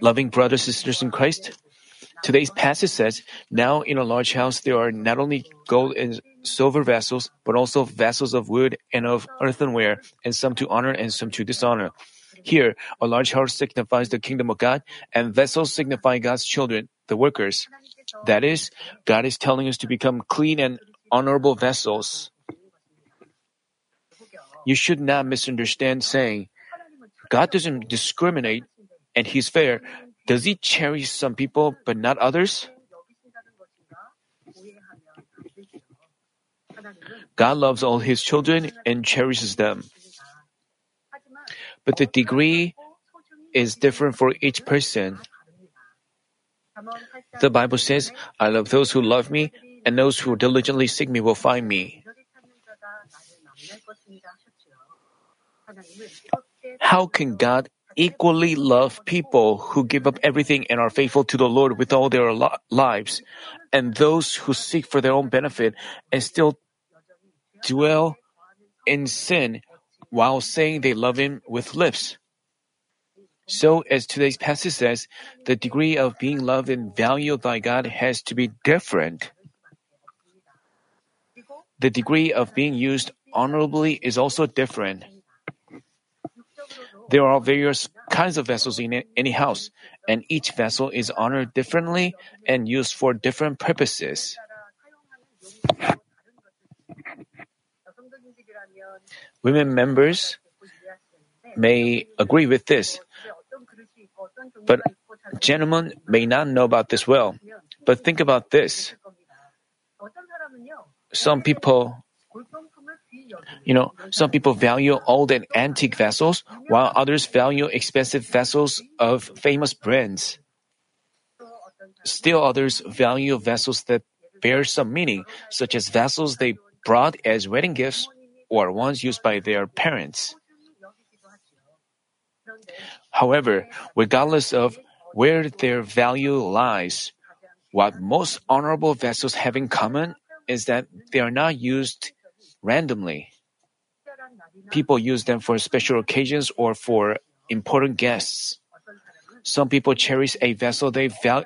Loving brothers and sisters in Christ, today's passage says, Now in a large house there are not only gold and silver vessels, but also vessels of wood and of earthenware, and some to honor and some to dishonor. Here, a large house signifies the kingdom of God, and vessels signify God's children, the workers. That is, God is telling us to become clean and honorable vessels. You should not misunderstand saying, God doesn't discriminate and He's fair. Does He cherish some people but not others? God loves all His children and cherishes them. But the degree is different for each person. The Bible says, I love those who love me, and those who diligently seek me will find me. How can God equally love people who give up everything and are faithful to the Lord with all their lives, and those who seek for their own benefit and still dwell in sin while saying they love Him with lips? So, as today's passage says, the degree of being loved and valued by God has to be different. The degree of being used honorably is also different. There are various kinds of vessels in any house, and each vessel is honored differently and used for different purposes. Women members may agree with this, but gentlemen may not know about this well. But think about this. Some people, you know, some people value old and antique vessels, while others value expensive vessels of famous brands. Still others value vessels that bear some meaning, such as vessels they brought as wedding gifts or ones used by their parents. However, regardless of where their value lies, what most honorable vessels have in common is that they are not used randomly. People use them for special occasions or for important guests. Some people cherish a vessel they, val-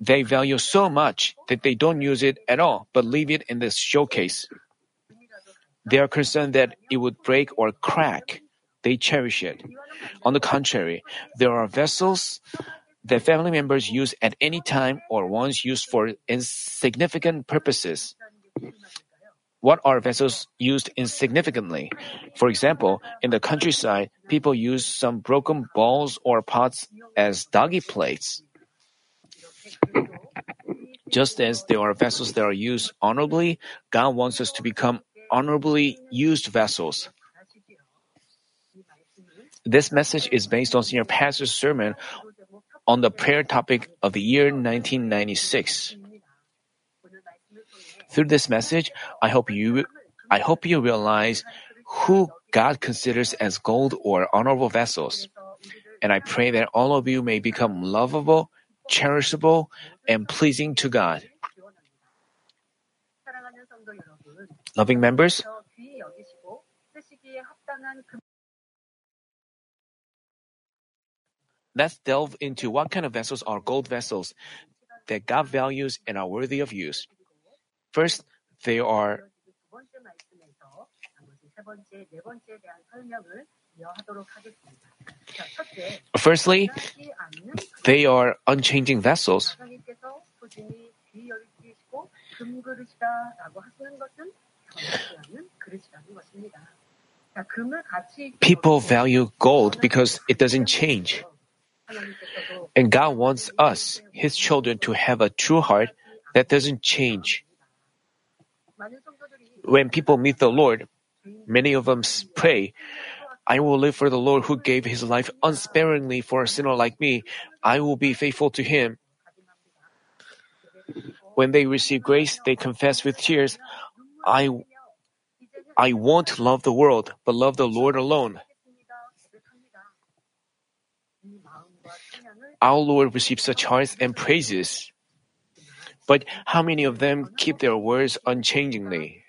they value so much that they don't use it at all but leave it in the showcase. They are concerned that it would break or crack. They cherish it. On the contrary, there are vessels that family members use at any time or ones used for insignificant purposes. What are vessels used insignificantly? For example, in the countryside, people use some broken bowls or pots as doggy plates. Just as there are vessels that are used honorably, God wants us to become honorably used vessels. This message is based on Senior Pastor's sermon on the prayer topic of the year 1996. Through this message, I hope you I hope you realize who God considers as gold or honorable vessels. And I pray that all of you may become lovable, cherishable, and pleasing to God. Loving members, let's delve into what kind of vessels are gold vessels that God values and are worthy of use. First, they are Firstly, they are unchanging vessels. People value gold because it doesn't change. And God wants us, His children, to have a true heart that doesn't change. When people meet the Lord, many of them pray, I will live for the Lord who gave his life unsparingly for a sinner like me. I will be faithful to him. When they receive grace, they confess with tears, I, I won't love the world, but love the Lord alone. Our Lord receives such hearts and praises. But how many of them keep their words unchangingly?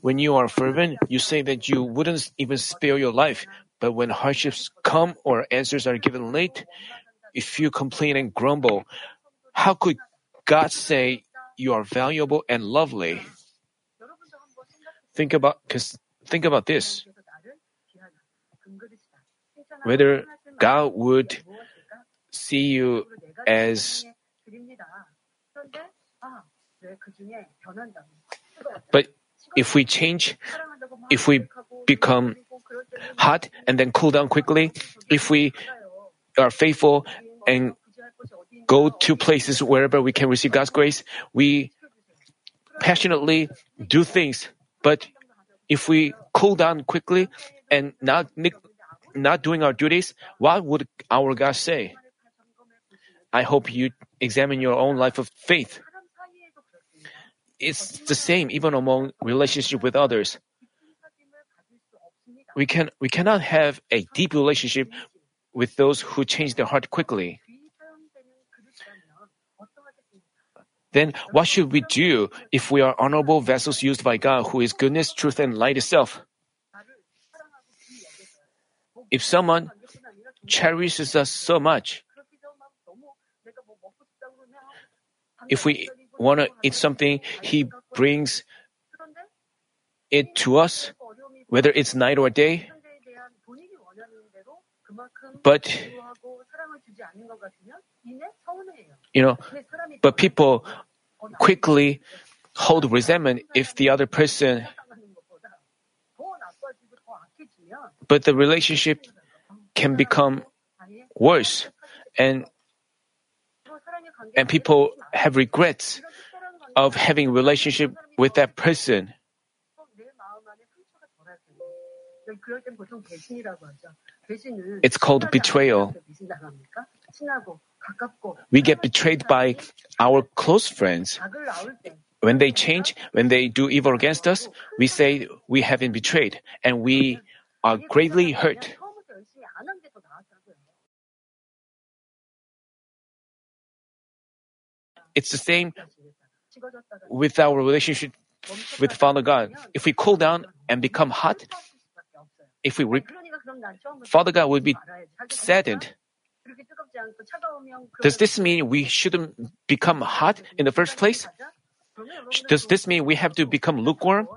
When you are fervent, you say that you wouldn't even spare your life. But when hardships come or answers are given late, if you complain and grumble, how could God say you are valuable and lovely? Think about, think about this. Whether God would see you as but if we change, if we become hot and then cool down quickly, if we are faithful and go to places wherever we can receive God's grace, we passionately do things. But if we cool down quickly and not not doing our duties, what would our God say? I hope you examine your own life of faith. It's the same even among relationship with others. We can we cannot have a deep relationship with those who change their heart quickly. Then what should we do if we are honorable vessels used by God who is goodness, truth, and light itself? If someone cherishes us so much, if we want to eat something, he brings it to us, whether it's night or day. But, you know, but people quickly hold resentment if the other person, but the relationship can become worse and and people have regrets of having relationship with that person. It's called betrayal. We get betrayed by our close friends. When they change, when they do evil against us, we say we have been betrayed and we are greatly hurt. It's the same with our relationship with Father God. If we cool down and become hot, if we re- Father God would be saddened. Does this mean we shouldn't become hot in the first place? Does this mean we have to become lukewarm?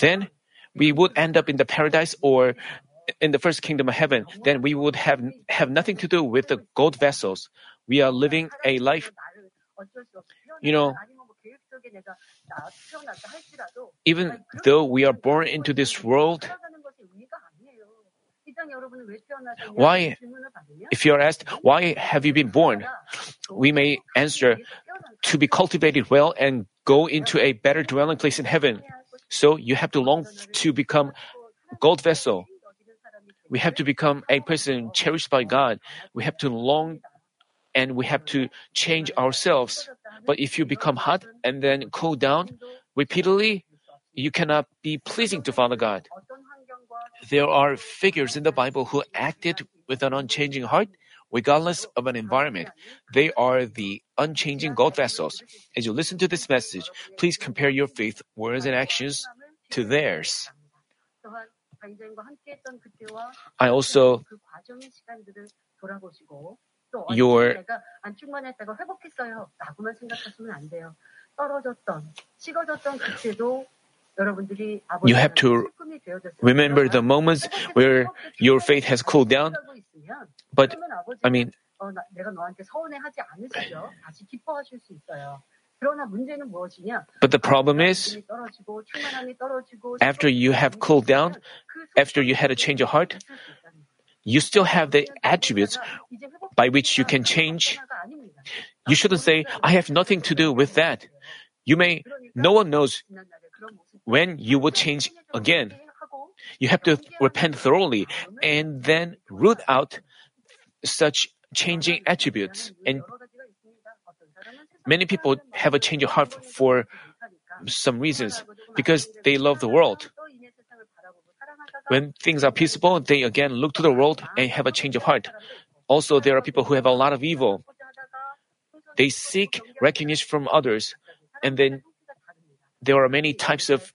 Then we would end up in the paradise or in the first kingdom of heaven. Then we would have have nothing to do with the gold vessels. We are living a life. You know, even though we are born into this world, why, if you are asked, why have you been born? We may answer, to be cultivated well and go into a better dwelling place in heaven. So you have to long to become gold vessel. We have to become a person cherished by God. We have to long and we have to change ourselves. But if you become hot and then cool down repeatedly, you cannot be pleasing to Father God. There are figures in the Bible who acted with an unchanging heart, regardless of an environment. They are the unchanging gold vessels. As you listen to this message, please compare your faith, words, and actions to theirs. I also your you have to remember the moments where your faith has cooled down. But, I mean, but the problem is, after you have cooled down, after you had a change of heart, you still have the attributes by which you can change. You shouldn't say, I have nothing to do with that. You may, no one knows when you will change again. You have to repent thoroughly and then root out such changing attributes. And many people have a change of heart for some reasons because they love the world. When things are peaceable, they again look to the world and have a change of heart. Also, there are people who have a lot of evil. They seek recognition from others and then there are many types of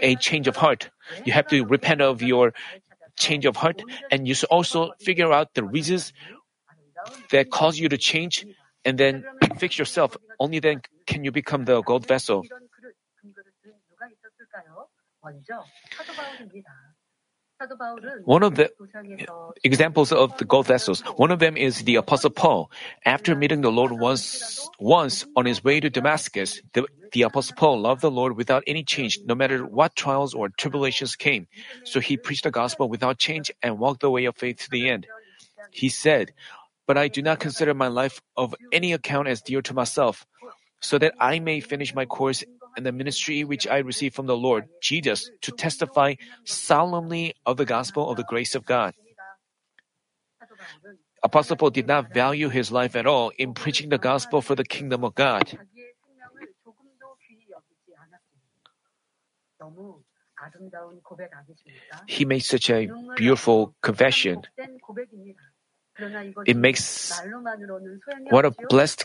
a change of heart. You have to repent of your change of heart and you should also figure out the reasons that cause you to change and then fix yourself. Only then can you become the gold vessel. One of the examples of the gold vessels, one of them is the Apostle Paul. After meeting the Lord once, once on his way to Damascus, the, the Apostle Paul loved the Lord without any change, no matter what trials or tribulations came. So he preached the gospel without change and walked the way of faith to the end. He said, But I do not consider my life of any account as dear to myself, so that I may finish my course and the ministry which I received from the Lord Jesus to testify solemnly of the gospel of the grace of God. Apostle Paul did not value his life at all in preaching the gospel for the kingdom of God. He made such a beautiful confession. It makes what a blessed.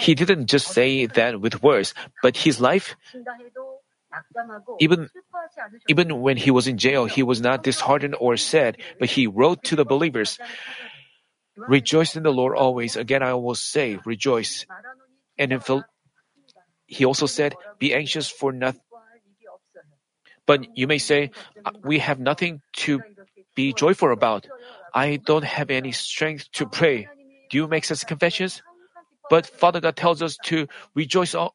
He didn't just say that with words, but his life, even, even when he was in jail, he was not disheartened or sad, but he wrote to the believers, Rejoice in the Lord always. Again, I will say, rejoice. And in Phil, he also said, Be anxious for nothing. But you may say, We have nothing to be joyful about. I don't have any strength to pray. Do you make such confessions? But Father God tells us to rejoice all.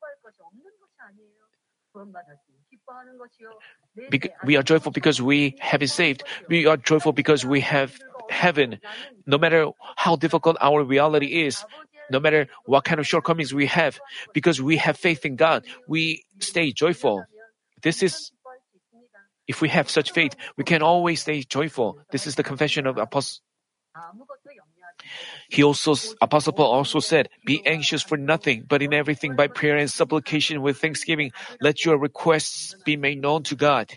we are joyful because we have been saved. We are joyful because we have heaven. No matter how difficult our reality is, no matter what kind of shortcomings we have, because we have faith in God, we stay joyful. This is if we have such faith, we can always stay joyful. This is the confession of Apostle. He also, Apostle Paul also said, Be anxious for nothing, but in everything by prayer and supplication with thanksgiving, let your requests be made known to God.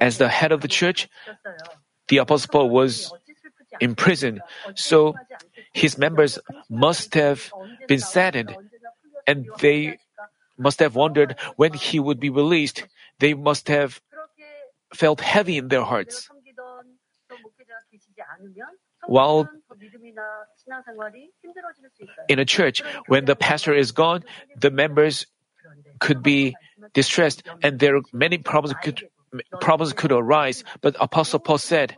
As the head of the church, the Apostle Paul was in prison, so his members must have been saddened, and they must have wondered when he would be released. They must have felt heavy in their hearts. While in a church, when the pastor is gone, the members could be distressed and there are many problems could, problems could arise. But Apostle Paul said,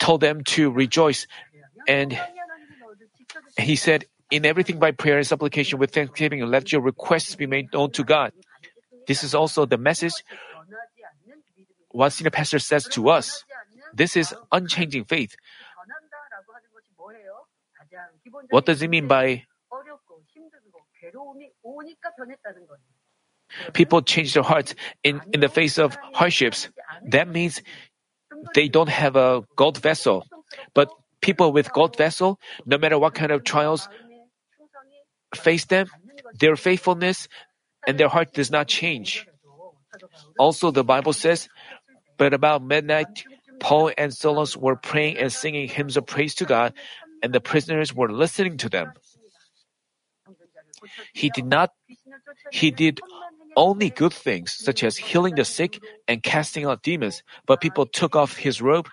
told them to rejoice and he said, in everything by prayer and supplication with thanksgiving, let your requests be made known to God. This is also the message what senior pastor says to us. This is unchanging faith. What does it mean by people change their hearts in, in the face of hardships? That means they don't have a gold vessel. But people with gold vessel, no matter what kind of trials face them, their faithfulness and their heart does not change. Also, the Bible says, but about midnight, Paul and Silas were praying and singing hymns of praise to God, and the prisoners were listening to them. He did not, he did only good things, such as healing the sick and casting out demons, but people took off his robe,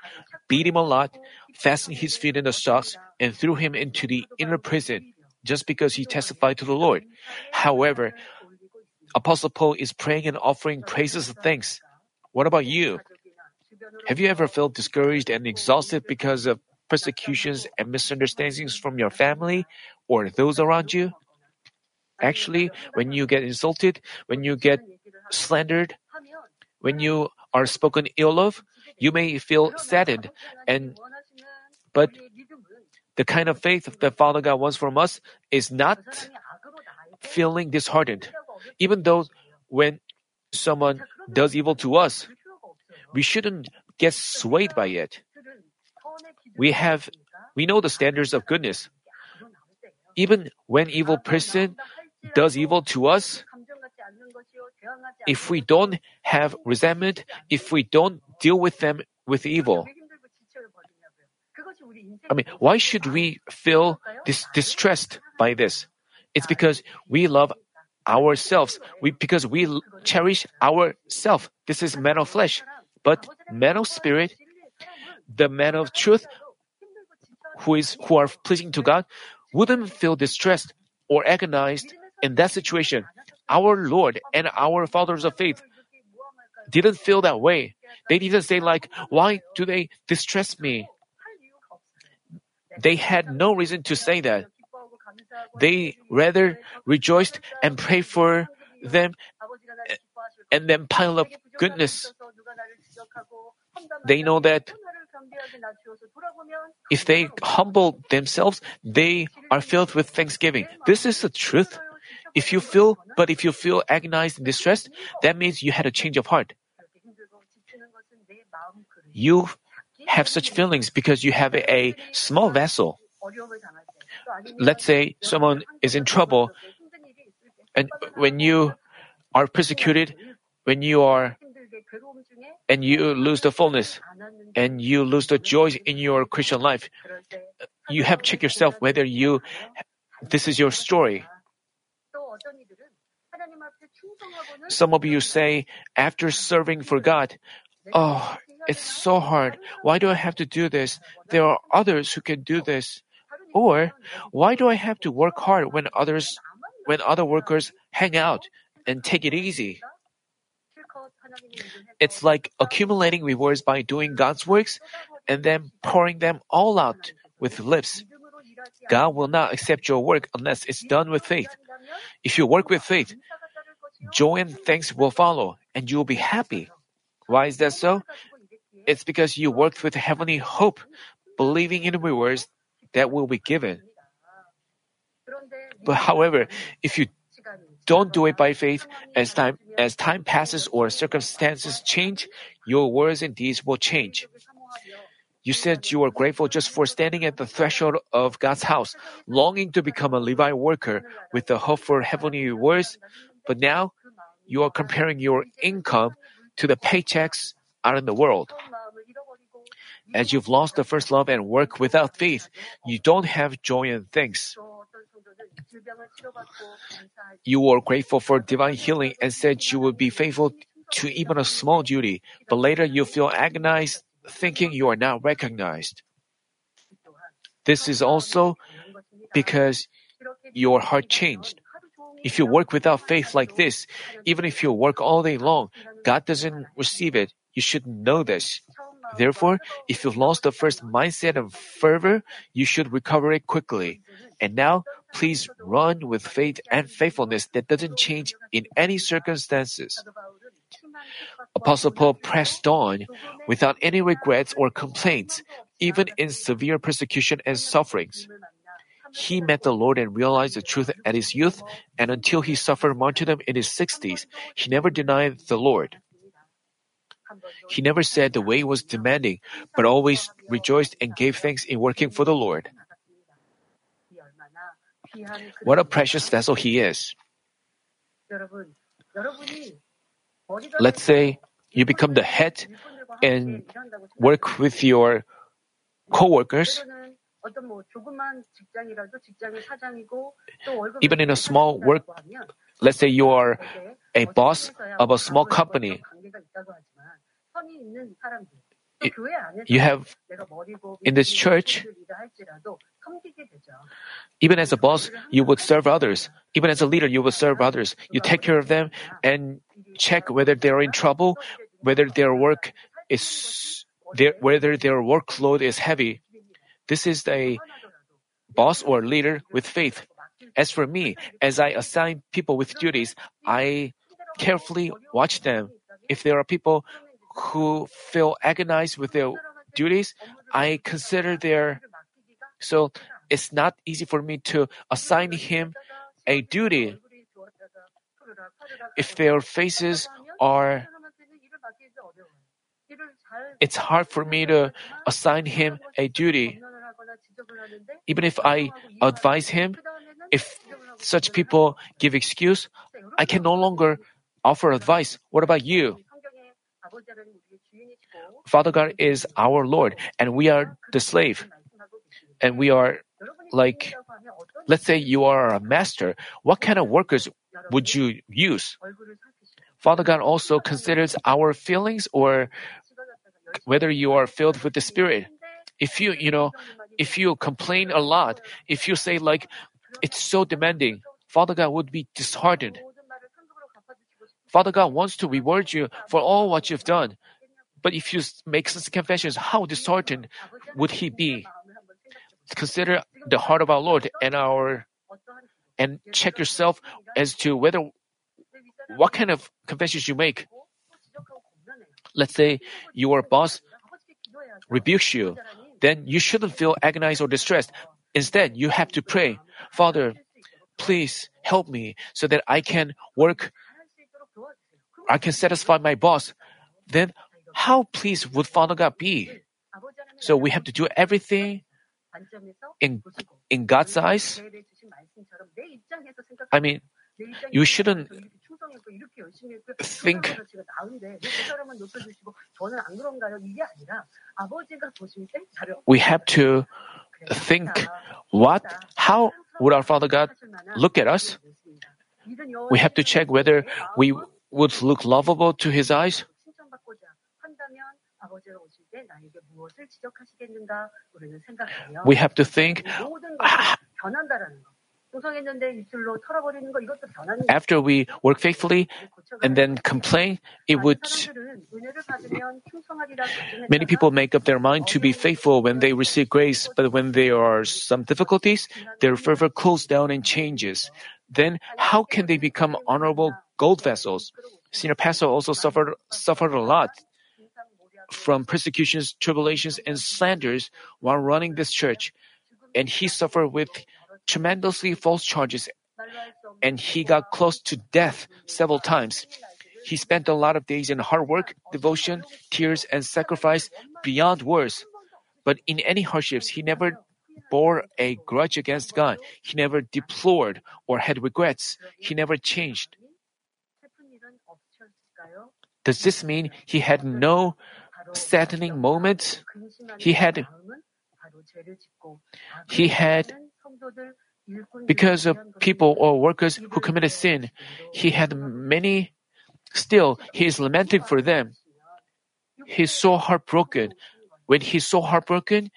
beat him a lot, fastened his feet in the stocks, and threw him into the inner prison just because he testified to the Lord. However, Apostle Paul is praying and offering praises and thanks. What about you? Have you ever felt discouraged and exhausted because of persecutions and misunderstandings from your family or those around you? Actually, when you get insulted, when you get slandered, when you are spoken ill of, you may feel saddened and but the kind of faith that Father God wants from us is not feeling disheartened. Even though when someone does evil to us, we shouldn't get swayed by it. We have, we know the standards of goodness. Even when evil person does evil to us, if we don't have resentment, if we don't deal with them with evil, I mean, why should we feel dis- distressed by this? It's because we love ourselves. We because we cherish ourself. This is man of flesh, but man of spirit, the man of truth, who is who are pleasing to God, wouldn't feel distressed or agonized in that situation. Our Lord and our fathers of faith didn't feel that way. They didn't say like, why do they distress me? They had no reason to say that. They rather rejoiced and prayed for them and then pile up goodness. They know that if they humble themselves, they are filled with thanksgiving. This is the truth. If you feel, but if you feel agonized and distressed, that means you had a change of heart. You have such feelings because you have a, small vessel. Let's say someone is in trouble, and when you are persecuted, when you are and you lose the fullness and you lose the joy in your Christian life, you have checked yourself whether you this is your story. Some of you say after serving for God, oh, it's so hard. Why do I have to do this? There are others who can do this. Or why do I have to work hard when others when other workers hang out and take it easy? It's like accumulating rewards by doing God's works and then pouring them all out with lips. God will not accept your work unless it's done with faith. If you work with faith, joy and thanks will follow, and you will be happy. Why is that so? It's because you worked with heavenly hope, believing in rewards that will be given. But however, if you don't do it by faith, as time as time passes or circumstances change, your words and deeds will change. You said you were grateful just for standing at the threshold of God's house, longing to become a Levite worker with the hope for heavenly rewards, but now you are comparing your income to the paychecks out in the world. As you've lost the first love and work without faith, you don't have joy and thanks. You were grateful for divine healing and said you would be faithful to even a small duty, but later you feel agonized thinking you are not recognized. This is also because your heart changed. If you work without faith like this, even if you work all day long, God doesn't receive it. You should know this. Therefore, if you've lost the first mindset of fervor, you should recover it quickly. And now, please run with faith and faithfulness that doesn't change in any circumstances. Apostle Paul pressed on without any regrets or complaints, even in severe persecution and sufferings. He met the Lord and realized the truth at his youth, and until he suffered martyrdom in his 60s, he never denied the Lord. He never said the way was demanding, but always rejoiced and gave thanks in working for the Lord. What a precious vessel he is. Let's say you become the head and work with your co-workers. Even in a small work, let's say you are a boss of a small company. You have in this church, even as a boss, you would serve others. Even as a leader, you would serve others. You take care of them and check whether they are in trouble, whether their work is their, whether their workload is heavy. This is a boss or leader with faith. As for me, as I assign people with duties, I carefully watch them. If there are people who feel agonized with their duties, I consider their so it's not easy for me to assign him a duty. If their faces are it's hard for me to assign him a duty. Even if I advise him, if such people give excuse, I can no longer offer advice. What about you? Father God is our Lord, and we are the slave. and we are like, let's say you are a master, what kind of workers would you use? Father God also considers our feelings or whether you are filled with the Spirit. If you, you know, if you complain a lot, if you say like, it's so demanding, Father God would be disheartened. Father God wants to reward you for all what you've done. But if you make such confessions, how disheartened would he be? Consider the heart of our Lord and our and check yourself as to whether what kind of confessions you make. Let's say your boss rebukes you, then you shouldn't feel agonized or distressed. Instead, you have to pray, Father, please help me so that I can work, I can satisfy my boss. Then how pleased would Father God be? So we have to do everything in, in God's eyes. I mean, you shouldn't think we have to think what how would our father god look at us we have to check whether we would look lovable to his eyes we have to think ah, after we work faithfully and then complain, it would. Many people make up their mind to be faithful when they receive grace, but when there are some difficulties, their fervor cools down and changes. Then, how can they become honorable gold vessels? Senior pastor also suffered suffered a lot from persecutions, tribulations, and slanders while running this church, and he suffered with tremendously false charges and he got close to death several times. He spent a lot of days in hard work, devotion, tears, and sacrifice beyond words. But in any hardships, he never bore a grudge against God. He never deplored or had regrets. He never changed. Does this mean he had no saddening moments? He had he had because of people or workers who committed sin, he had many. Still, he is lamenting for them. He's so heartbroken. When he's so heartbroken,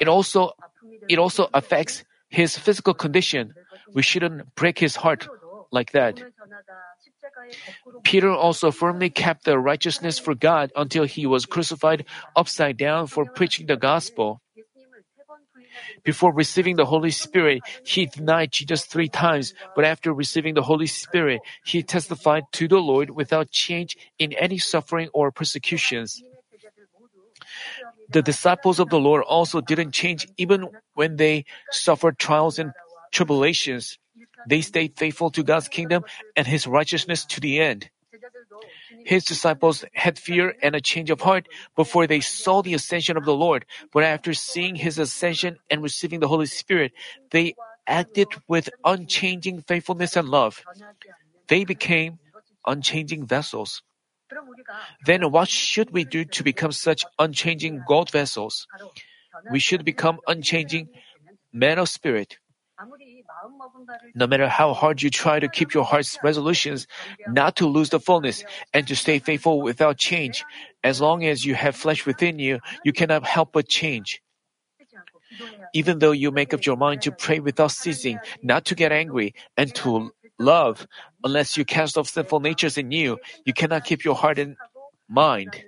it also it also affects his physical condition. We shouldn't break his heart like that. Peter also firmly kept the righteousness for God until he was crucified upside down for preaching the gospel. Before receiving the Holy Spirit, he denied Jesus three times, but after receiving the Holy Spirit, he testified to the Lord without change in any suffering or persecutions. The disciples of the Lord also didn't change even when they suffered trials and tribulations. They stayed faithful to God's kingdom and His righteousness to the end. His disciples had fear and a change of heart before they saw the ascension of the Lord, but after seeing his ascension and receiving the Holy Spirit, they acted with unchanging faithfulness and love. They became unchanging vessels. Then what should we do to become such unchanging gold vessels? We should become unchanging men of spirit. No matter how hard you try to keep your heart's resolutions not to lose the fullness and to stay faithful without change, as long as you have flesh within you, you cannot help but change. Even though you make up your mind to pray without ceasing, not to get angry, and to love, unless you cast off sinful natures in you, you cannot keep your heart and mind.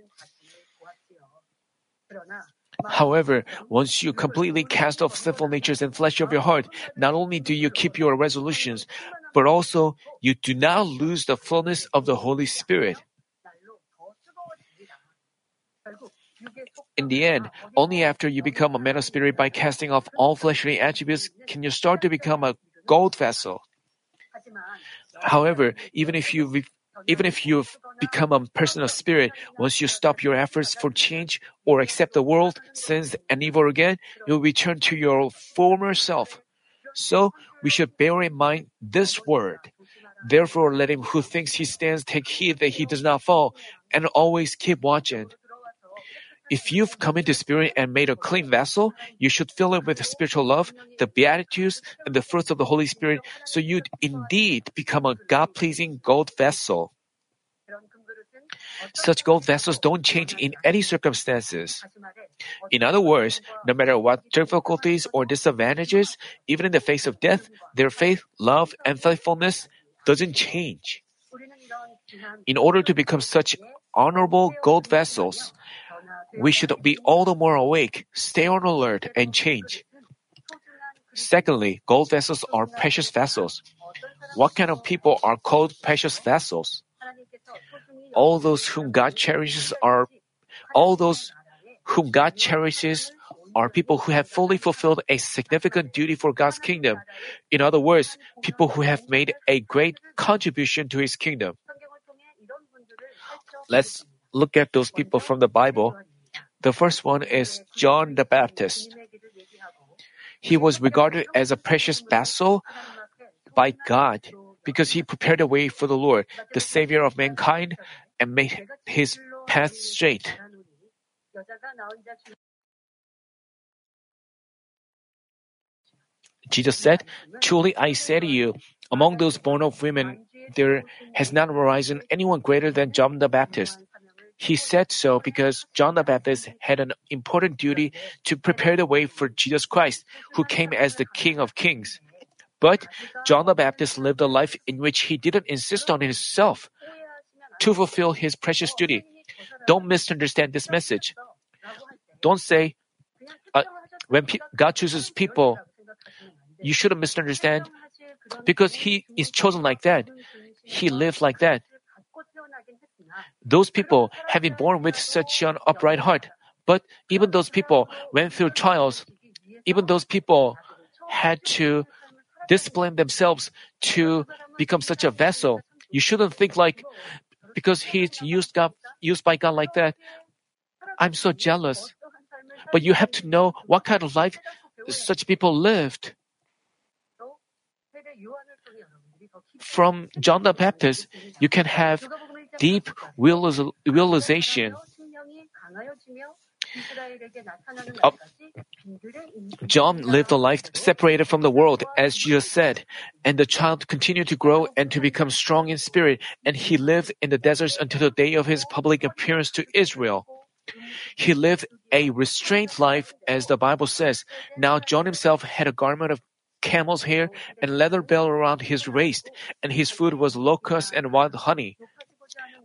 However, once you completely cast off sinful natures and flesh of your heart, not only do you keep your resolutions, but also you do not lose the fullness of the Holy Spirit. In the end, only after you become a man of spirit by casting off all fleshly attributes can you start to become a gold vessel. However, even if you even if you've become a person of spirit, once you stop your efforts for change or accept the world, sins, and evil again, you'll return to your former self. So we should bear in mind this word. Therefore, let him who thinks he stands take heed that he does not fall, and always keep watching. If you've come into spirit and made a clean vessel, you should fill it with spiritual love, the beatitudes, and the fruits of the Holy Spirit, so you'd indeed become a God pleasing gold vessel. Such gold vessels don't change in any circumstances. In other words, no matter what difficulties or disadvantages, even in the face of death, their faith, love, and faithfulness doesn't change. In order to become such honorable gold vessels, we should be all the more awake, stay on alert, and change. Secondly, gold vessels are precious vessels. What kind of people are called precious vessels? All those whom God cherishes are all those whom God cherishes are people who have fully fulfilled a significant duty for God's kingdom. In other words, people who have made a great contribution to his kingdom. Let's look at those people from the Bible. The first one is John the Baptist. He was regarded as a precious vessel by God because he prepared a way for the Lord, the Savior of mankind, and made his path straight. Jesus said, Truly I say to you, among those born of women, there has not arisen anyone greater than John the Baptist. He said so because John the Baptist had an important duty to prepare the way for Jesus Christ, who came as the King of Kings. But John the Baptist lived a life in which he didn't insist on himself to fulfill his precious duty. Don't misunderstand this message. Don't say, uh, when pe- God chooses people, you shouldn't misunderstand because he is chosen like that. He lived like that. Those people have been born with such an upright heart. But even those people went through trials. Even those people had to discipline themselves to become such a vessel. You shouldn't think like, because he's used God, used by God like that. I'm so jealous. But you have to know what kind of life such people lived. From John the Baptist, you can have deep realization. Uh, John lived a life separated from the world, as Jesus said, and the child continued to grow and to become strong in spirit, and he lived in the deserts until the day of his public appearance to Israel. He lived a restrained life, as the Bible says. Now, John himself had a garment of camel's hair and leather belt around his waist, and his food was locusts and wild honey.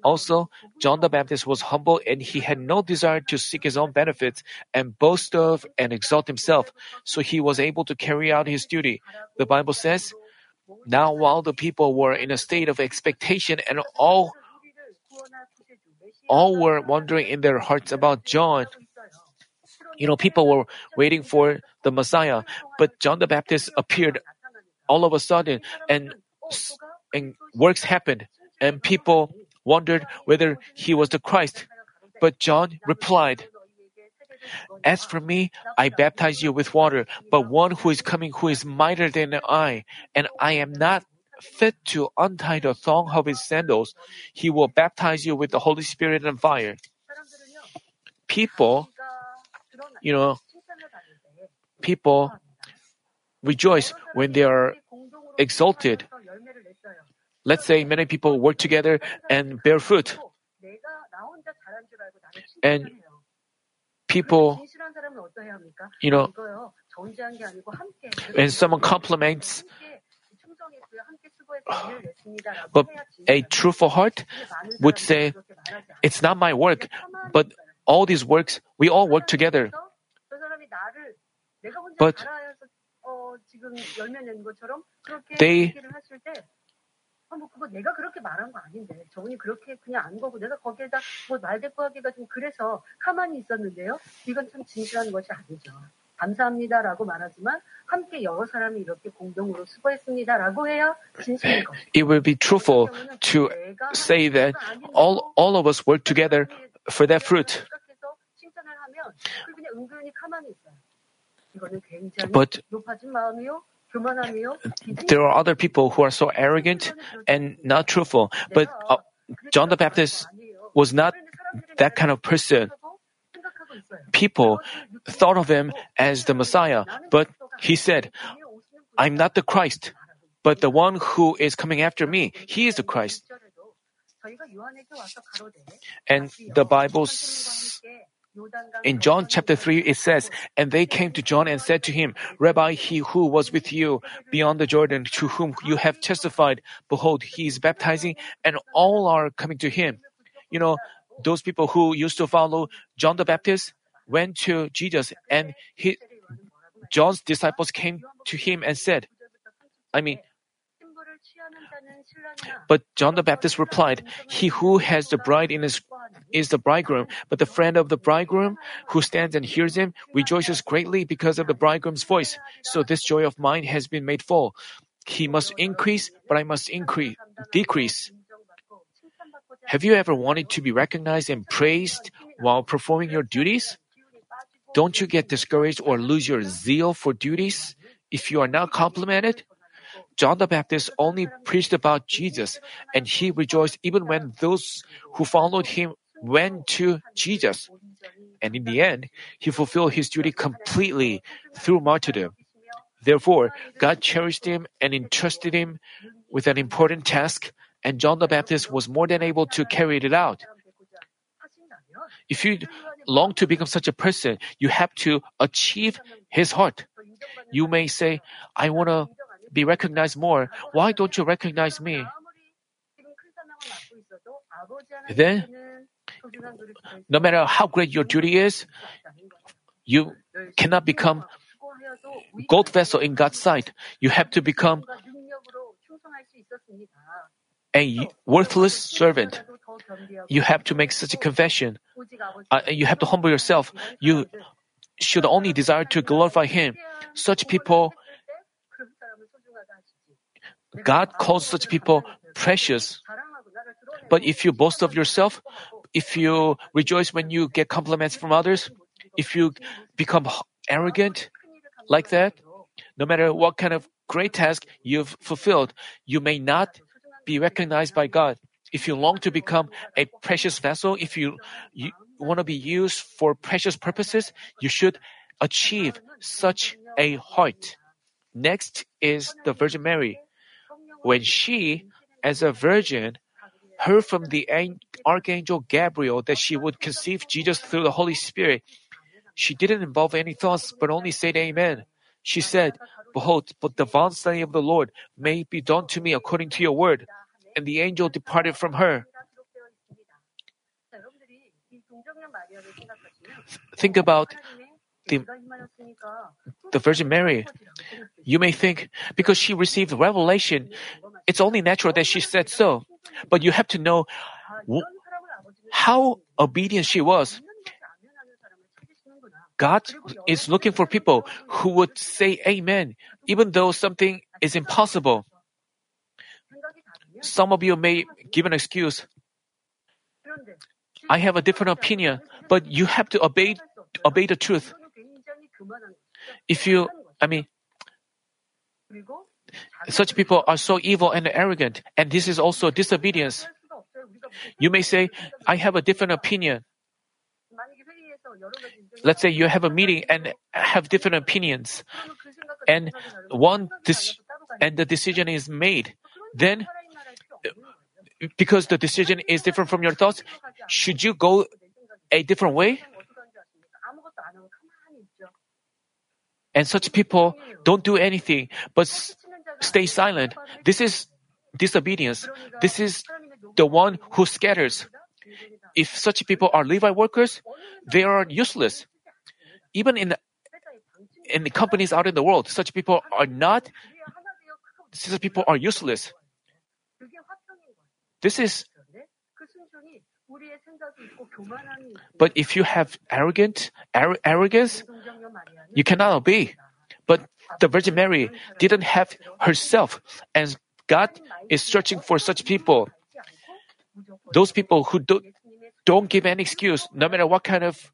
Also, John the Baptist was humble and he had no desire to seek his own benefits and boast of and exalt himself, so he was able to carry out his duty. The Bible says, Now while the people were in a state of expectation and all all were wondering in their hearts about John. You know, people were waiting for the Messiah, but John the Baptist appeared all of a sudden and, and works happened and people wondered whether he was the Christ. But John replied, As for me, I baptize you with water, but one who is coming who is mightier than I, and I am not fit to untie the thong of his sandals. He will baptize you with the Holy Spirit and fire. People, you know, people rejoice when they are exalted. Let's say many people work together and bear fruit. And people, you know, and someone compliments, but a truthful heart would say, It's not my work, but all these works, we all work together. But they 뭐 그거 내가 그렇게 말한 거 아닌데 저분이 그렇게 그냥 안 거고 내가 거기에다 뭐 말 대꾸하기가 좀 그래서 가만히 있었는데요. 이건 참 진실한 것이 아니죠. 감사합니다라고 말하지만 함께 여러 사람이 이렇게 공동으로 수고했습니다라고 해야 진실인 것이죠. It will be truthful to say that all all of us work together for that fruit. 칭찬을 하면 그냥 은근히 가만히 있어요. 이거는 굉장히 But 높아진 마음이요. There are other people who are so arrogant and not truthful. But uh, John the Baptist was not that kind of person. people thought of him as the Messiah, but he said, I'm not the Christ, but the one who is coming after me, he is the Christ. And the Bible in John chapter 3, it says, And they came to John and said to him, Rabbi, he who was with you beyond the Jordan, to whom you have testified, behold, he is baptizing, and all are coming to him. You know, those people who used to follow John the Baptist went to Jesus, and he, John's disciples came to him and said, I mean, but John the Baptist replied, He who has the bride in his is the bridegroom, but the friend of the bridegroom who stands and hears him rejoices greatly because of the bridegroom's voice. So this joy of mine has been made full. He must increase, but I must increase, decrease. Have you ever wanted to be recognized and praised while performing your duties? Don't you get discouraged or lose your zeal for duties if you are not complimented? John the Baptist only preached about Jesus, and he rejoiced even when those who followed him went to Jesus. And in the end, he fulfilled his duty completely through martyrdom. Therefore, God cherished him and entrusted him with an important task, and John the Baptist was more than able to carry it out. If you long to become such a person, you have to achieve his heart. You may say, I want to be recognized more. Why don't you recognize me? Then, no matter how great your duty is, you cannot become gold vessel in God's sight. You have to become a worthless servant. You have to make such a confession. Uh, you have to humble yourself. You should only desire to glorify Him. Such people, God calls such people precious. But if you boast of yourself, if you rejoice when you get compliments from others, if you become arrogant like that, no matter what kind of great task you've fulfilled, you may not be recognized by God. If you long to become a precious vessel, if you, you want to be used for precious purposes, you should achieve such a heart. Next is the Virgin Mary. When she, as a virgin, heard from the archangel Gabriel that she would conceive Jesus through the Holy Spirit, she didn't involve any thoughts but only said Amen. She said, Behold, but the bondslave of the Lord may be done to me according to your word. And the angel departed from her. Think about the, the Virgin Mary. You may think, because she received revelation, it's only natural that she said so. But you have to know how obedient she was. God is looking for people who would say Amen, even though something is impossible. Some of you may give an excuse. I have a different opinion, but you have to obey, obey the truth. If you, I mean, such people are so evil and arrogant, and this is also disobedience. You may say, I have a different opinion. Let's say you have a meeting and have different opinions, and one dis- and the decision is made. Then, because the decision is different from your thoughts, should you go a different way? And such people don't do anything but stay silent. This is disobedience. This is the one who scatters. If such people are Levi workers, they are useless. Even in the, in companies out in the world, such people are not. Such people are useless. This is. But if you have arrogant ar- arrogance, you cannot obey. The Virgin Mary didn't have herself, and God is searching for such people. Those people who do, don't give any excuse, no matter what kind of.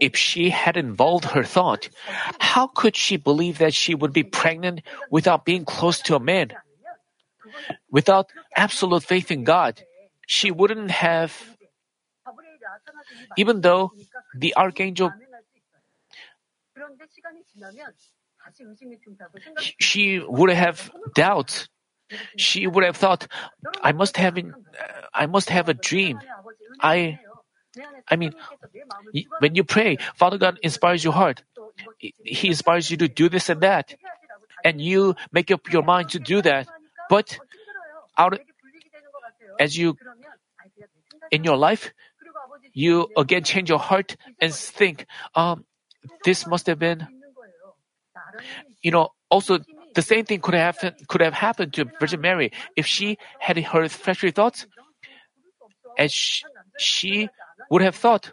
If she had involved her thought, how could she believe that she would be pregnant without being close to a man? Without absolute faith in God, she wouldn't have, even though the archangel she would have doubt. She would have thought, "I must have, in, uh, I must have a dream." I, I mean, when you pray, Father God inspires your heart. He inspires you to do this and that, and you make up your mind to do that. But out as you in your life, you again change your heart and think, um, this must have been, you know, also the same thing could have happened could have happened to Virgin Mary if she had her fleshly thoughts, as she, she would have thought,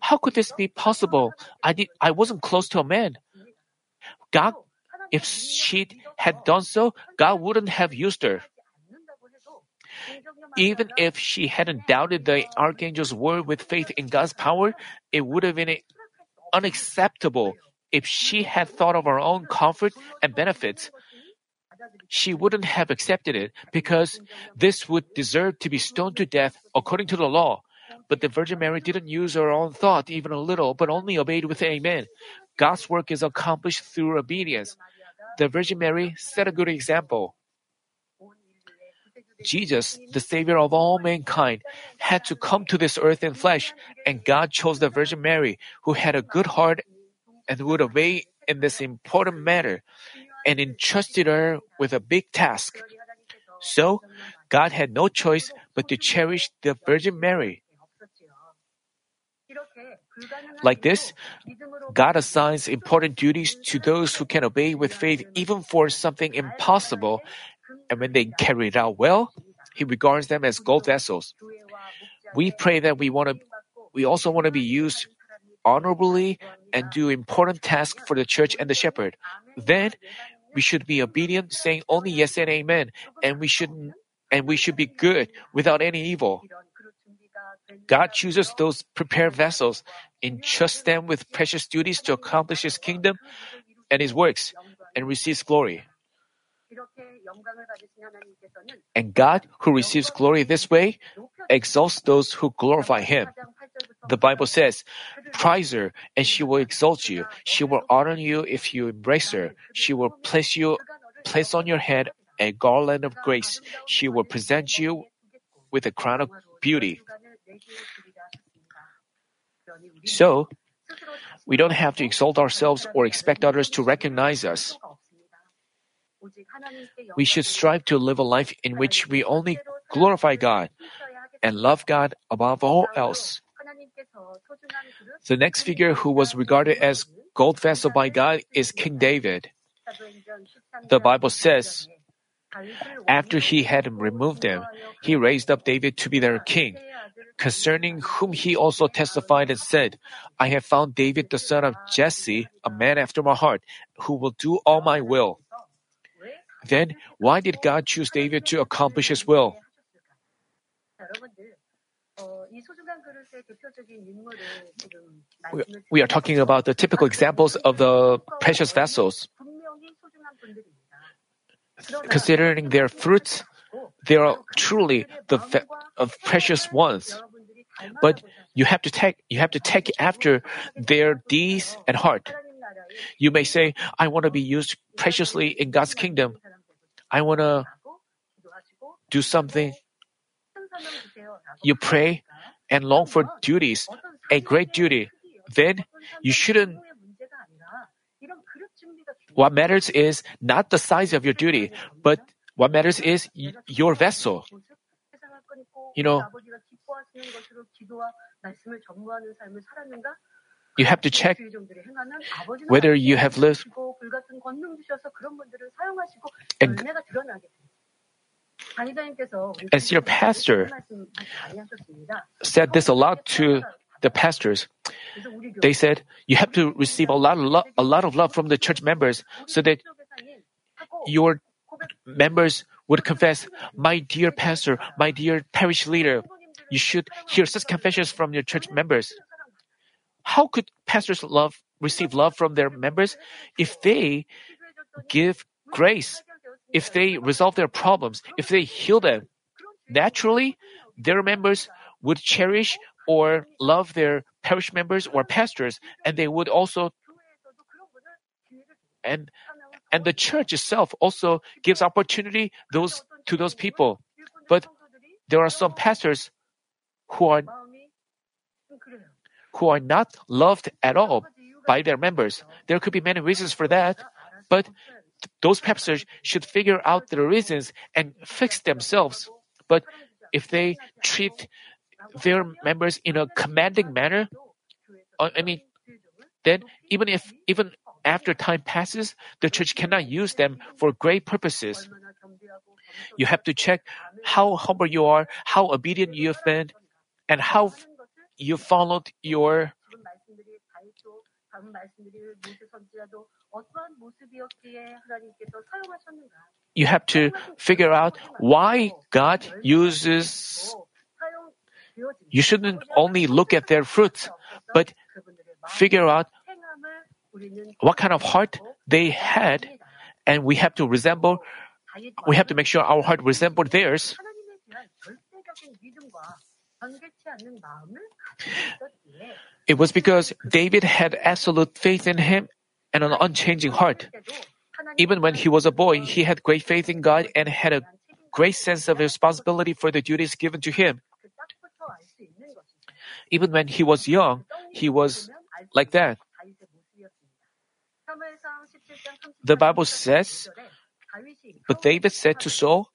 how could this be possible? I did, I wasn't close to a man. God, if she had done so, God wouldn't have used her. Even if she hadn't doubted the archangel's word with faith in God's power, it would have been unacceptable if she had thought of her own comfort and benefits. She wouldn't have accepted it because this would deserve to be stoned to death according to the law. But the Virgin Mary didn't use her own thought even a little, but only obeyed with amen. God's work is accomplished through obedience. The Virgin Mary set a good example. Jesus, the Savior of all mankind, had to come to this earth in flesh, and God chose the Virgin Mary, who had a good heart and would obey in this important matter, and entrusted her with a big task. So, God had no choice but to cherish the Virgin Mary. Like this, God assigns important duties to those who can obey with faith even for something impossible, and when they carry it out well, He regards them as gold vessels. We pray that we want to, we also want to be used honorably and do important tasks for the church and the shepherd. Then we should be obedient, saying only yes and amen, and we should and we should be good without any evil. God chooses those prepared vessels, entrusts them with precious duties to accomplish His kingdom and His works, and receives glory. And God, who receives glory this way, exalts those who glorify Him. The Bible says, Prize her, and she will exalt you. She will honor you if you embrace her. She will place you, place on your head a garland of grace. She will present you with a crown of beauty. So, we don't have to exalt ourselves or expect others to recognize us. We should strive to live a life in which we only glorify God and love God above all else. The next figure who was regarded as gold vessel by God is King David. The Bible says, after he had removed him, he raised up David to be their king, concerning whom he also testified and said, I have found David the son of Jesse, a man after my heart, who will do all my will. Then, why did God choose David to accomplish his will? We- are talking about the typical examples of the precious vessels. Considering their fruits, they are truly the of precious ones. But you have to take you have to take after their deeds and heart. You may say, "I want to be used preciously in God's kingdom. I want to do something." You pray and long for duties, a great duty. Then you shouldn't. What matters is not the size of your duty, but what matters is y- your vessel. You know, you have to check whether you have lived and as your pastor said this a lot to the pastors. They said you have to receive a lot of love, a lot of love from the church members so that your members would confess, "My dear pastor, my dear parish leader." You should hear such confessions from your church members. How could pastors love receive love from their members if they give grace, if they resolve their problems, if they heal them? Naturally, their members would cherish or love their parish members or pastors, and they would also and and the church itself also gives opportunity those to those people. But there are some pastors who are who are not loved at all by their members. There could be many reasons for that, but those pastors should figure out the reasons and fix themselves. But if they treat their members in a commanding manner, uh, I mean, then even if even after time passes, the church cannot use them for great purposes. You have to check how humble you are, how obedient you have been, and how you followed your you have to figure out why God uses. You shouldn't only look at their fruits, but figure out what kind of heart they had, and we have to resemble, we have to make sure our heart resembles theirs. It was because David had absolute faith in him and an unchanging heart. Even when he was a boy, he had great faith in God and had a great sense of responsibility for the duties given to him. Even when he was young, he was like that. The Bible says, But David said to Saul,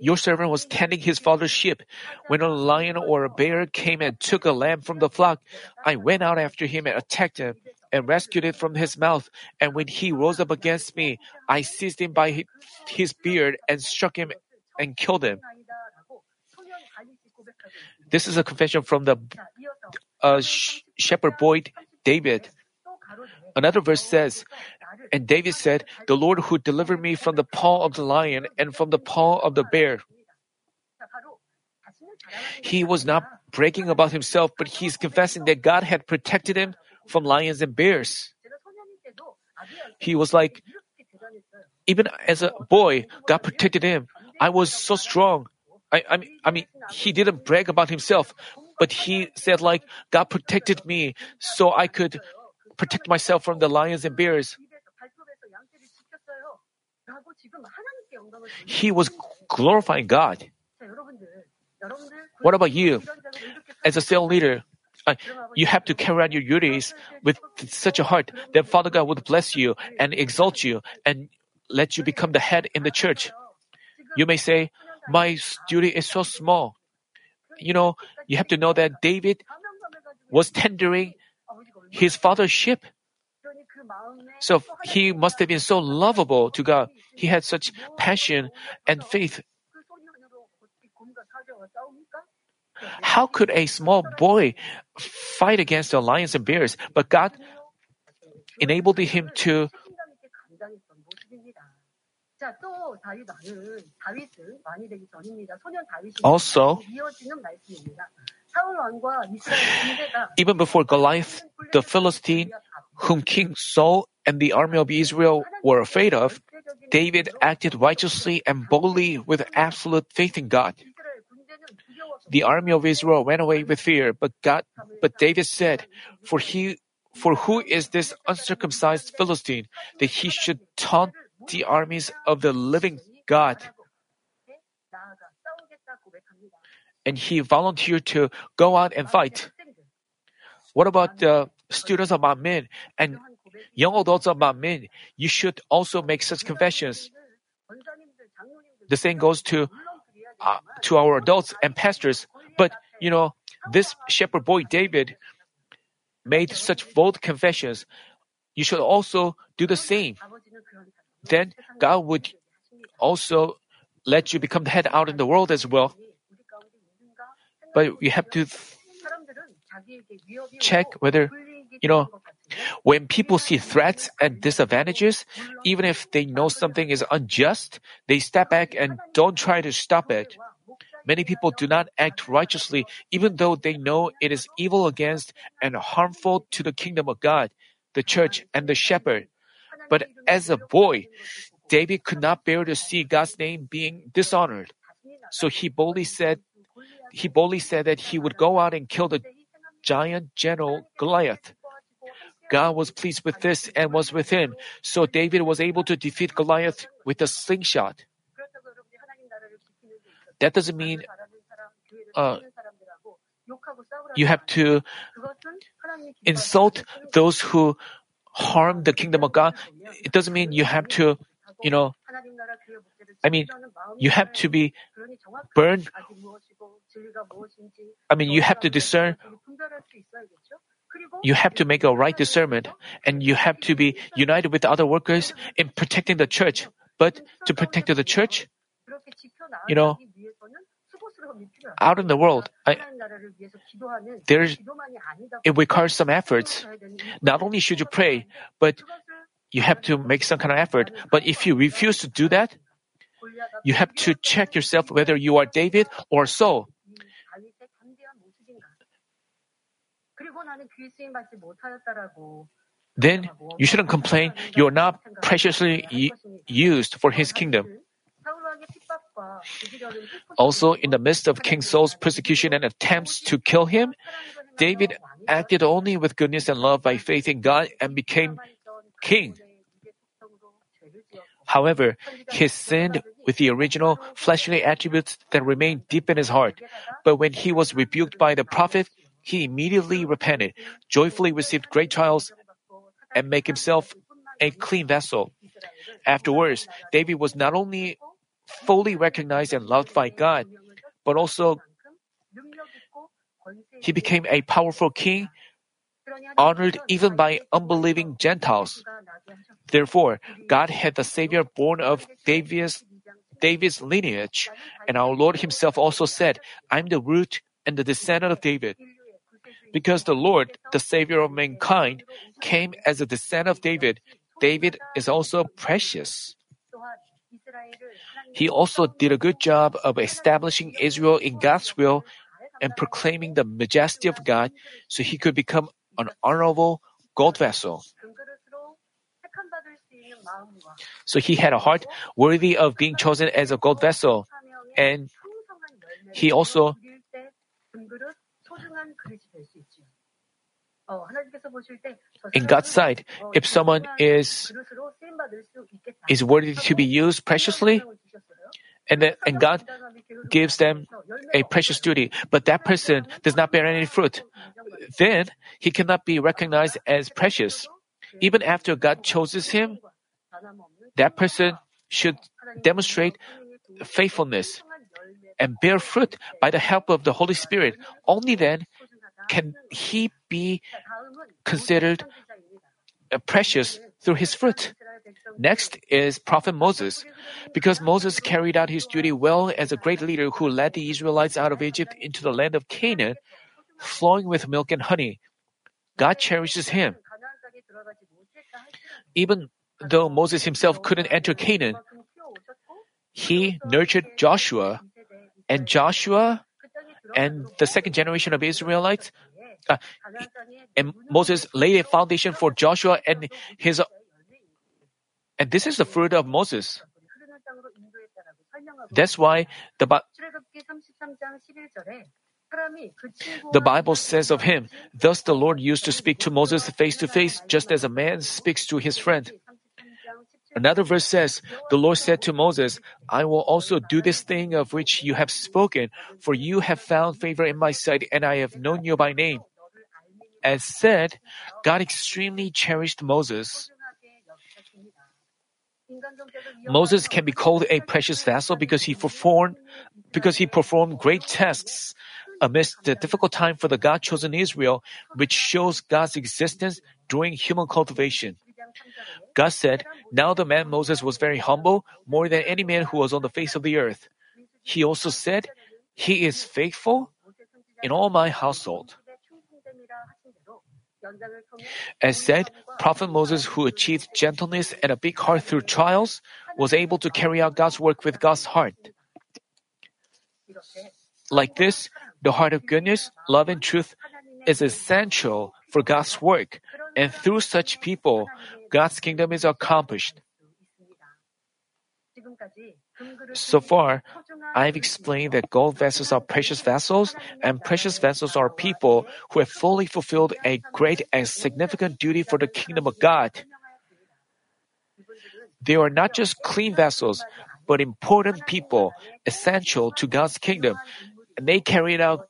your servant was tending his father's sheep. When a lion or a bear came and took a lamb from the flock, I went out after him and attacked him and rescued it from his mouth. And when he rose up against me, I seized him by his beard and struck him and killed him. This is a confession from the uh, shepherd boy David. Another verse says, and David said, The Lord who delivered me from the paw of the lion and from the paw of the bear. He was not bragging about himself, but he's confessing that God had protected him from lions and bears. He was like, even as a boy, God protected him. I was so strong. I, I, mean, I mean, he didn't brag about himself, but he said like, God protected me so I could protect myself from the lions and bears. He was glorifying God. What about you? As a cell leader, uh, you have to carry out your duties with such a heart that Father God would bless you and exalt you and let you become the head in the church. You may say, My duty is so small. You know, you have to know that David was tendering his father's ship. So he must have been so lovable to God. He had such passion and faith. How could a small boy fight against the lions and bears? But God enabled him to also, even before Goliath, the Philistine whom King Saul and the army of Israel were afraid of, David acted righteously and boldly with absolute faith in God. The army of Israel ran away with fear, but God, but David said, "For he, for who is this uncircumcised Philistine that he should taunt the armies of the living God?" And he volunteered to go out and fight. What about the students of men and young adults of men, You should also make such confessions. The same goes to uh, to our adults and pastors. But you know, this shepherd boy David made such bold confessions. You should also do the same. Then God would also let you become the head out in the world as well. But you have to check whether, you know, when people see threats and disadvantages, even if they know something is unjust, they step back and don't try to stop it. Many people do not act righteously even though they know it is evil against and harmful to the kingdom of God, the church, and the shepherd. But as a boy, David could not bear to see God's name being dishonored. So he boldly said he boldly said that he would go out and kill the giant general Goliath. God was pleased with this and was with him, so David was able to defeat Goliath with a slingshot. That doesn't mean uh, you have to insult those who harm the kingdom of God. It doesn't mean you have to, you know, I mean, you have to be burned. I mean, you have to discern. You have to make a right discernment, and you have to be united with other workers in protecting the church. But to protect the church, you know, out in the world, I, there's, it requires some efforts. Not only should you pray, but you have to make some kind of effort. But if you refuse to do that, you have to check yourself whether you are David or Saul. Then you shouldn't complain you are not preciously used for his kingdom. Also, in the midst of King Saul's persecution and attempts to kill him, David acted only with goodness and love by faith in God and became king. However, he sinned with the original fleshly attributes that remained deep in his heart. But when he was rebuked by the prophet, he immediately repented, joyfully received great trials, and make himself a clean vessel. Afterwards, David was not only fully recognized and loved by God, but also he became a powerful king, honored even by unbelieving Gentiles. Therefore, God had the Savior born of David's, David's lineage, and our Lord Himself also said, I'm the root and the descendant of David. Because the Lord, the Savior of mankind, came as a descendant of David, David is also precious. He also did a good job of establishing Israel in God's will and proclaiming the majesty of God so he could become an honorable gold vessel. So he had a heart worthy of being chosen as a gold vessel. And he also in God's sight, if someone is is worthy to be used preciously, and then, and God gives them a precious duty, but that person does not bear any fruit, then he cannot be recognized as precious. Even after God chooses him, that person should demonstrate faithfulness and bear fruit by the help of the Holy Spirit. Only then can he be considered uh, precious through his fruit. Next is Prophet Moses. Because Moses carried out his duty well as a great leader who led the Israelites out of Egypt into the land of Canaan, flowing with milk and honey, God cherishes him. Even though Moses himself couldn't enter Canaan, he nurtured Joshua, and Joshua and the second generation of Israelites, uh, and Moses laid a foundation for Joshua and his, and this is the fruit of Moses. That's why the, the Bible says of him, Thus the Lord used to speak to Moses face to face, just as a man speaks to his friend. Another verse says, The Lord said to Moses, I will also do this thing of which you have spoken, for you have found favor in my sight, and I have known you by name. As said, God extremely cherished Moses. Moses can be called a precious vessel because he performed because he performed great tasks amidst the difficult time for the God chosen Israel, which shows God's existence during human cultivation. God said, Now the man Moses was very humble, more than any man who was on the face of the earth. He also said, He is faithful in all my household. As said, Prophet Moses, who achieved gentleness and a big heart through trials, was able to carry out God's work with God's heart. Like this, the heart of goodness, love, and truth is essential for God's work, and through such people, God's kingdom is accomplished. So far, I've explained that gold vessels are precious vessels, and precious vessels are people who have fully fulfilled a great and significant duty for the kingdom of God. They are not just clean vessels, but important people, essential to God's kingdom, and they carried out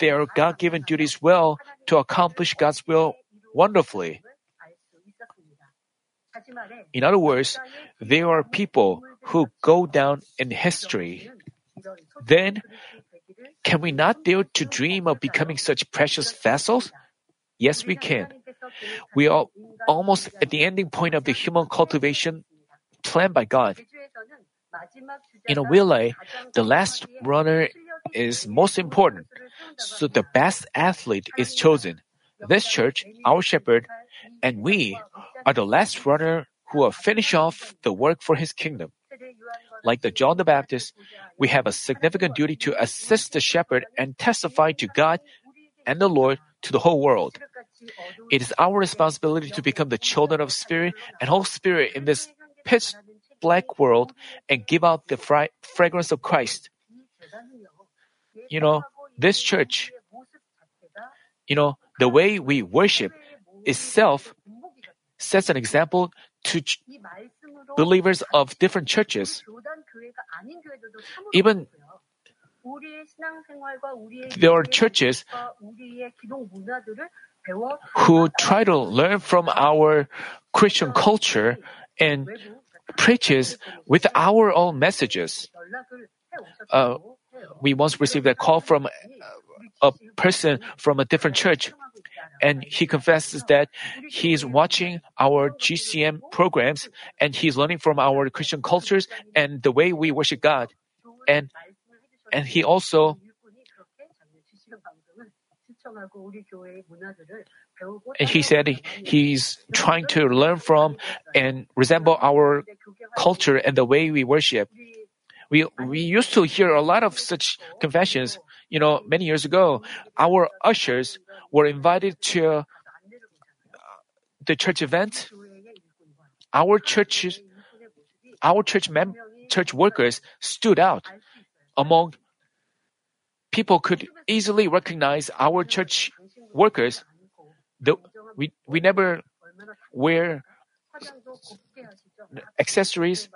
their God given duties well to accomplish God's will wonderfully. In other words, they are people who go down in history. Then, can we not dare to dream of becoming such precious vessels? Yes, we can. We are almost at the ending point of the human cultivation planned by God. In a relay, the last runner is most important, so the best athlete is chosen. This church, our shepherd, and we are the last runner who will finish off the work for his kingdom. Like the John the Baptist, we have a significant duty to assist the shepherd and testify to God and the Lord to the whole world. It is our responsibility to become the children of Spirit and whole spirit in this pitch black world and give out the fra- fragrance of Christ. You know, this church, you know, the way we worship itself sets an example to ch- believers of different churches. Even there are churches who try to learn from our Christian culture and preaches with our own messages. Uh, we once received a call from a person from a different church, and he confesses that he's watching our GCN programs and he's learning from our Christian cultures and the way we worship God. And and he also and he said he's trying to learn from and resemble our culture and the way we worship. We we used to hear a lot of such confessions. You know, many years ago, our ushers were invited to uh, the church event. Our church, our church mem- church workers stood out among people could easily recognize our church workers. The, we, we never wear accessories.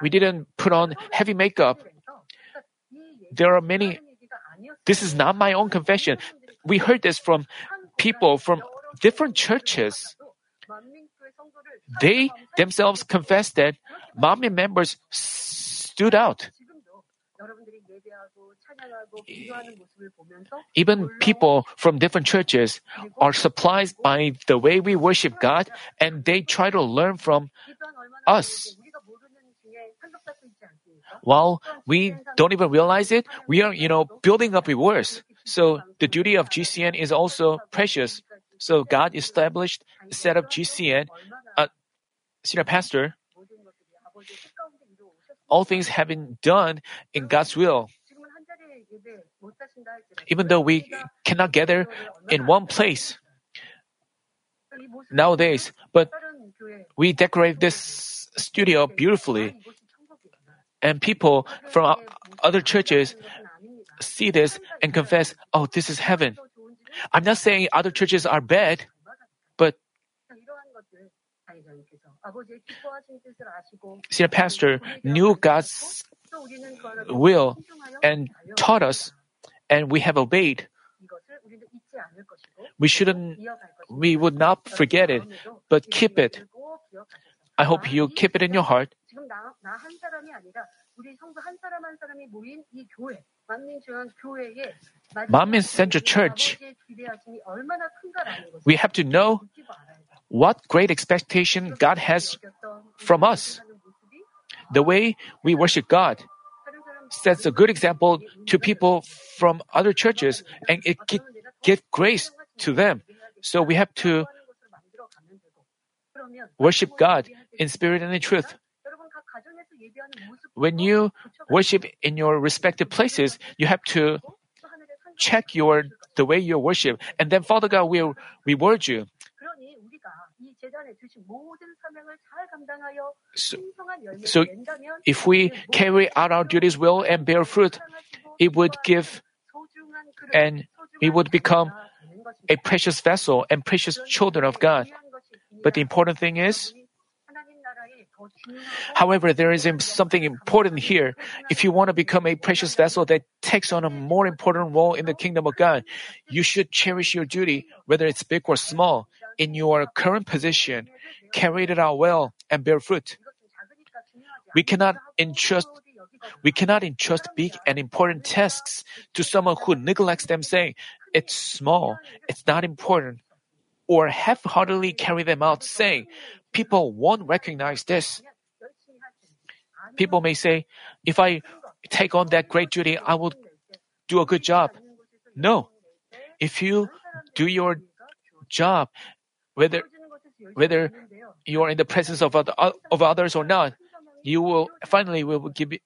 We didn't put on heavy makeup. There are many. This is not my own confession. We heard this from people from different churches. They themselves confessed that Manmin members stood out. Even people from different churches are surprised by the way we worship God and they try to learn from us. While we don't even realize it, we are, you know, building up rewards. So the duty of GCN is also precious. So God established, set up GCN, uh, senior pastor. All things have been done in God's will. Even though we cannot gather in one place nowadays, but we decorate this studio beautifully. And people from other churches see this and confess, oh, this is heaven. I'm not saying other churches are bad, but senior pastor knew God's will and taught us, and we have obeyed. We shouldn't, we would not forget it, but keep it. I hope you keep it in your heart. Manmin Central Church, we have to know what great expectation God has from us. The way we worship God sets a good example to people from other churches and it give grace to them. So we have to worship God in spirit and in truth. When you worship in your respective places, you have to check your the way you worship, and then Father God will reward you. So, so if we carry out our duties well and bear fruit, it would give and we would become a precious vessel and precious children of God. But the important thing is However, there is something important here. If you want to become a precious vessel that takes on a more important role in the kingdom of God, you should cherish your duty, whether it's big or small, in your current position, carry it out well, and bear fruit. We cannot entrust we cannot entrust big and important tasks to someone who neglects them, saying, It's small, it's not important, or half heartedly carry them out, saying, people won't recognize this. People may say, if I take on that great duty, I will do a good job. No. If you do your job, whether, whether you are in the presence of, other, of others or not, you will finally will give it.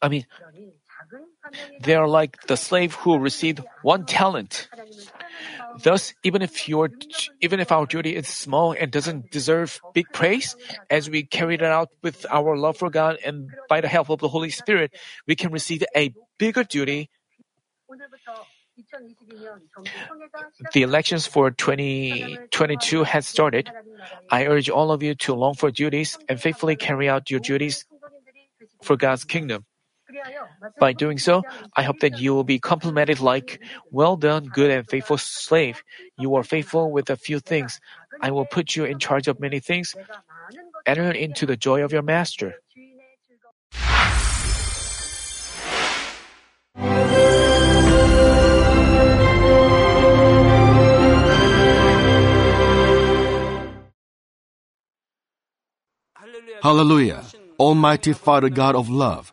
I mean, they are like the slave who received one talent. Thus, even if your, even if our duty is small and doesn't deserve big praise, as we carry it out with our love for God and by the help of the Holy Spirit, we can receive a bigger duty. The elections for 2022 has started. I urge all of you to long for duties and faithfully carry out your duties for God's kingdom. By doing so, I hope that you will be complimented like, well done, good and faithful slave. You are faithful with a few things. I will put you in charge of many things. Enter into the joy of your master. Hallelujah. Almighty Father God of love,